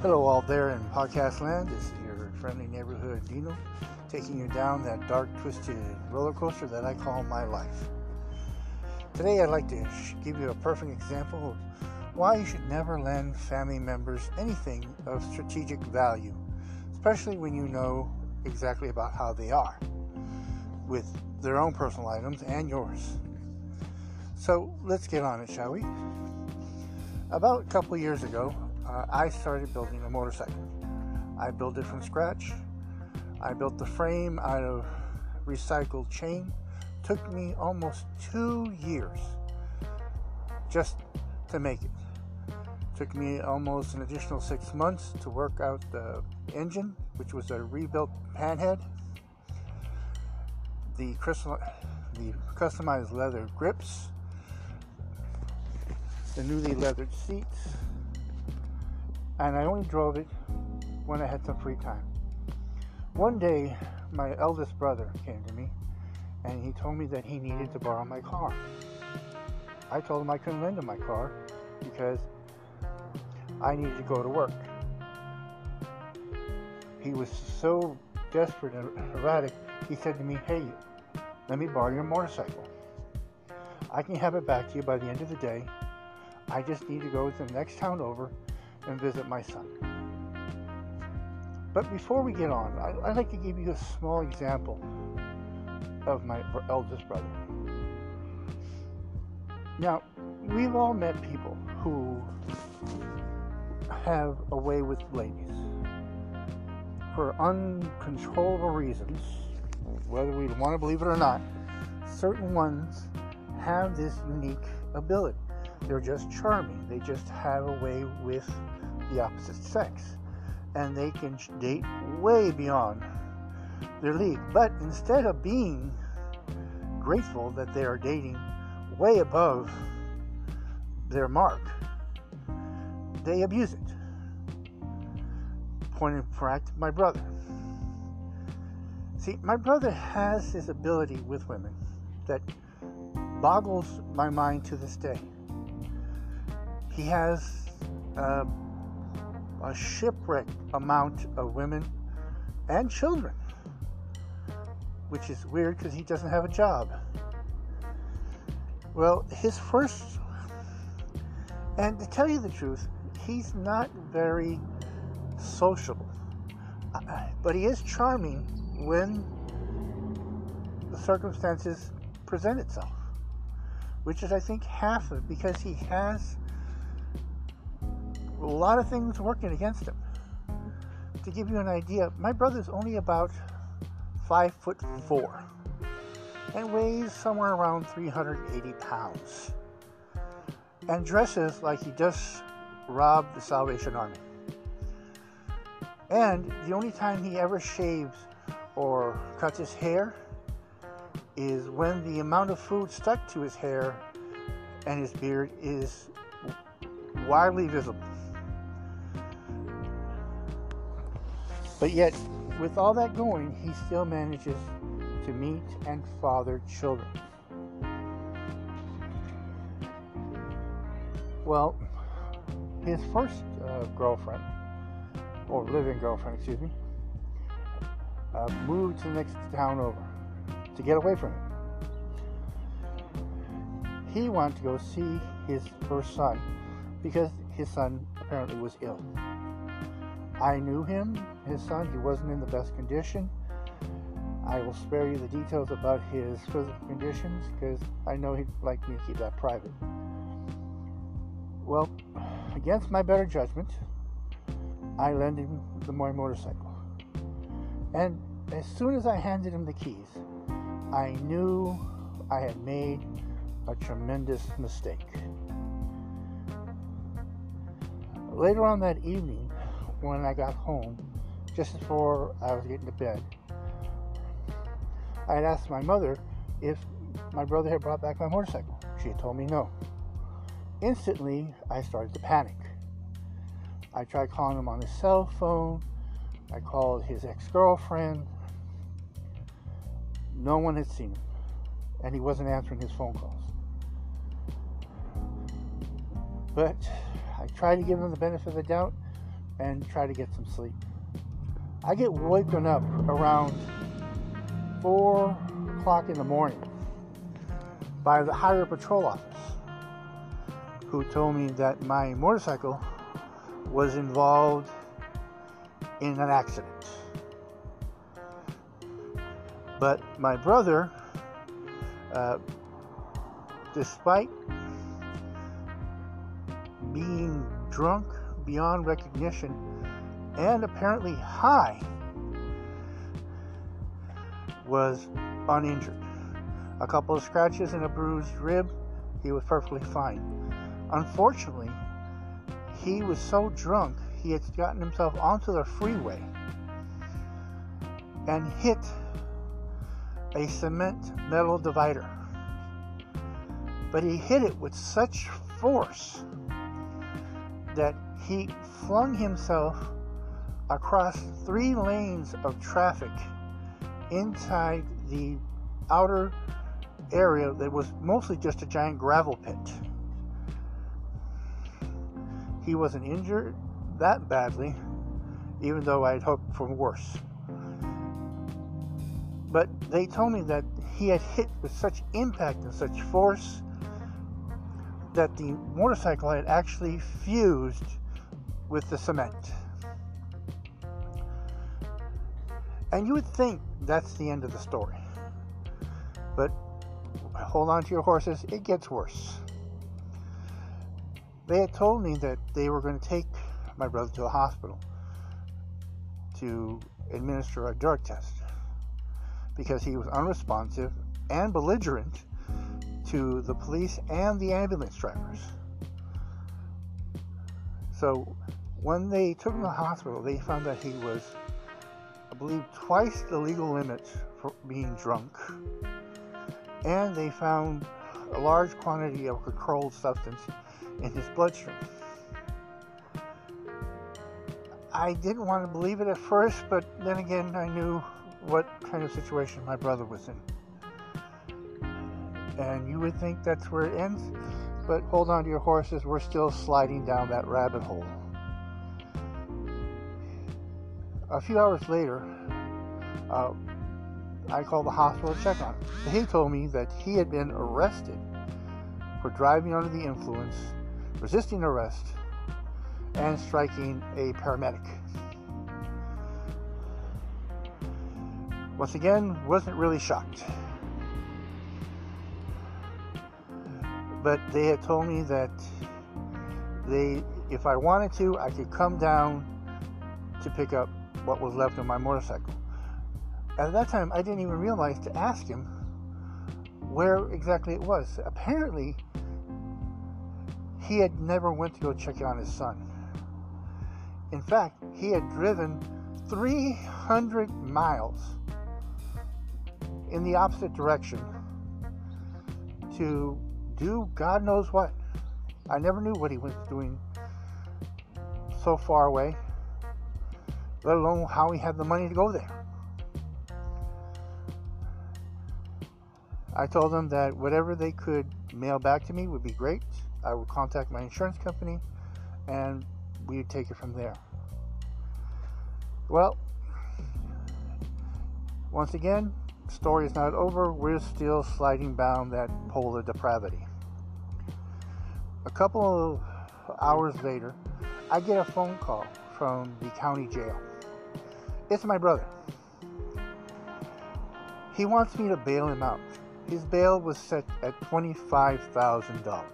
Hello, all there in podcast land. This is your friendly neighborhood Dino, taking you down that dark, twisted roller coaster that I call my life. Today, I'd like to give you a perfect example of why you should never lend family members anything of strategic value, especially when you know exactly about how they are with their own personal items and yours. So let's get on it, shall we? About a couple years ago, uh, I started building a motorcycle. I built it from scratch. I built the frame out of recycled chain. Took me almost two years just to make it. Took me almost an additional six months to work out the engine, which was a rebuilt panhead. The, crystal, the customized leather grips, the newly leathered seats, and I only drove it when I had some free time. One day, my eldest brother came to me and he told me that he needed to borrow my car. I told him I couldn't lend him my car because I needed to go to work. He was so desperate and erratic, he said to me, Hey, let me borrow your motorcycle. I can have it back to you by the end of the day. I just need to go to the next town over and visit my son. But before we get on, I'd like to give you a small example of my eldest brother. Now, we've all met people who have a way with ladies for uncontrollable reasons, whether we want to believe it or not. Certain ones have this unique ability. They're just charming. They just have a way with the opposite sex. And they can date way beyond their league. But instead of being grateful that they are dating way above their mark, they abuse it. Point in fact, my brother. See, my brother has this ability with women that boggles my mind to this day. He has uh, a shipwreck amount of women and children, which is weird because he doesn't have a job. Well, his first, and to tell you the truth, he's not very sociable, uh, but he is charming when the circumstances present itself, which is, I think, half of it because he has lot of things working against him. To give you an idea, my brother's only about five foot four and weighs somewhere around 380 pounds and dresses like he just robbed the Salvation Army. And the only time he ever shaves or cuts his hair is when the amount of food stuck to his hair and his beard is widely visible. But yet, with all that going, he still manages to meet and father children. Well, his first uh, girlfriend, or living girlfriend, excuse me, uh, moved to the next town over to get away from him. He wanted to go see his first son because his son apparently was ill. I knew him, his son. He wasn't in the best condition. I will spare you the details about his physical conditions because I know he'd like me to keep that private. Well, against my better judgment, I lent him the my motorcycle. And as soon as I handed him the keys, I knew I had made a tremendous mistake. Later on that evening, when I got home, just before I was getting to bed, I had asked my mother if my brother had brought back my motorcycle. She had told me no. Instantly, I started to panic. I tried calling him on his cell phone. I called his ex girlfriend. No one had seen him, and he wasn't answering his phone calls. But I tried to give him the benefit of the doubt and try to get some sleep. I get woken up around 4 o'clock in the morning by the highway patrol office who told me that my motorcycle was involved in an accident. But my brother, uh, despite being drunk beyond recognition and apparently high, was uninjured. A couple of scratches and a bruised rib, he was perfectly fine. Unfortunately, he was so drunk he had gotten himself onto the freeway and hit a cement metal divider. But he hit it with such force that he flung himself across three lanes of traffic inside the outer area that was mostly just a giant gravel pit. He wasn't injured that badly, even though I'd hoped for worse. But they told me that he had hit with such impact and such force that the motorcycle had actually fused with the cement. And you would think that's the end of the story. But hold on to your horses, it gets worse. They had told me that they were going to take my brother to a hospital to administer a drug test because he was unresponsive and belligerent to the police and the ambulance drivers. So when they took him to the hospital, they found that he was, believe, twice the legal limit for being drunk. And they found a large quantity of controlled substance in his bloodstream. I didn't want to believe it at first, but then again, I knew what kind of situation my brother was in. And you would think that's where it ends, but hold on to your horses, we're still sliding down that rabbit hole. A few hours later, uh, I called the hospital to check on him. He told me that he had been arrested for driving under the influence, resisting arrest, and striking a paramedic. Once again, wasn't really shocked. But they had told me that they, if I wanted to, I could come down to pick up what was left of my motorcycle. At that time, I didn't even realize to ask him where exactly it was. Apparently, he had never went to go check on his son. In fact, he had driven 300 miles in the opposite direction to do God knows what. I never knew what he was doing so far away, let alone how he had the money to go there. I told them that whatever they could mail back to me would be great. I would contact my insurance company and we would take it from there. Well, once again, story is not over. We're still sliding down that pole of depravity. A couple of hours later, I get a phone call from the county jail. It's my brother. He wants me to bail him out. His bail was set at $25,000.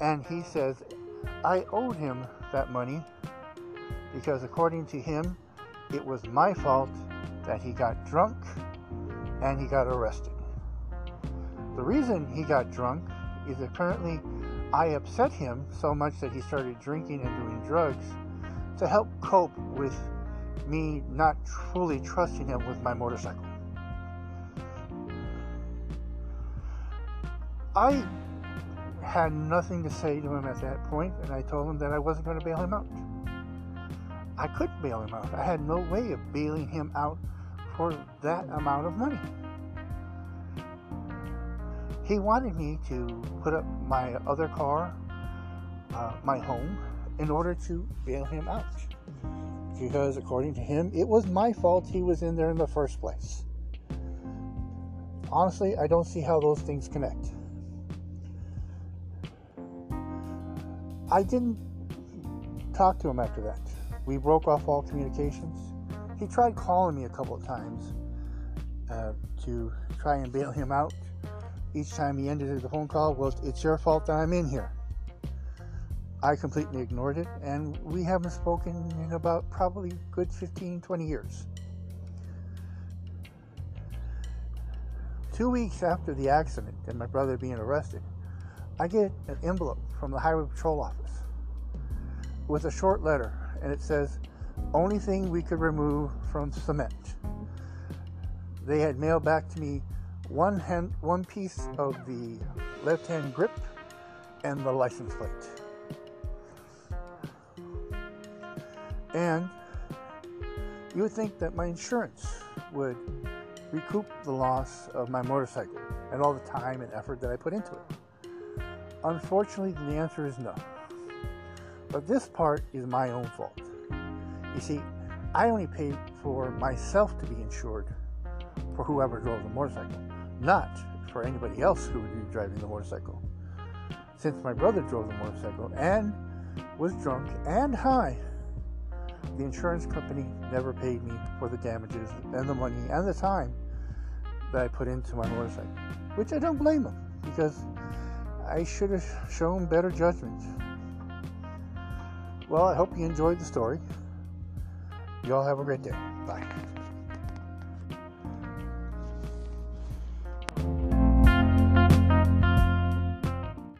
And he says, I owed him that money because, according to him, it was my fault that he got drunk and he got arrested. The reason he got drunk is apparently I upset him so much that he started drinking and doing drugs to help cope with me not truly trusting him with my motorcycle. I had nothing to say to him at that point, and I told him that I wasn't going to bail him out. I couldn't bail him out. I had no way of bailing him out for that amount of money. He wanted me to put up my other car, uh, my home, in order to bail him out. Because according to him, it was my fault he was in there in the first place. Honestly, I don't see how those things connect. I didn't talk to him after that. We broke off all communications. He tried calling me a couple of times uh, to try and bail him out. Each time he ended the phone call, was, it's your fault that I'm in here. I completely ignored it, and we haven't spoken in about probably good 15, 20 years. Two weeks after the accident and my brother being arrested, I get an envelope from the Highway Patrol office with a short letter, and it says, Only thing we could remove from cement. They had mailed back to me one hand, one piece of the left-hand grip and the license plate. And you would think that my insurance would recoup the loss of my motorcycle and all the time and effort that I put into it. Unfortunately, the answer is no. But this part is my own fault. You see, I only paid for myself to be insured for whoever drove the motorcycle, not for anybody else who would be driving the motorcycle. Since my brother drove the motorcycle and was drunk and high, the insurance company never paid me for the damages and the money and the time that I put into my motorcycle, which I don't blame them because I should have shown better judgment. Well, I hope you enjoyed the story. You all have a great day. Bye.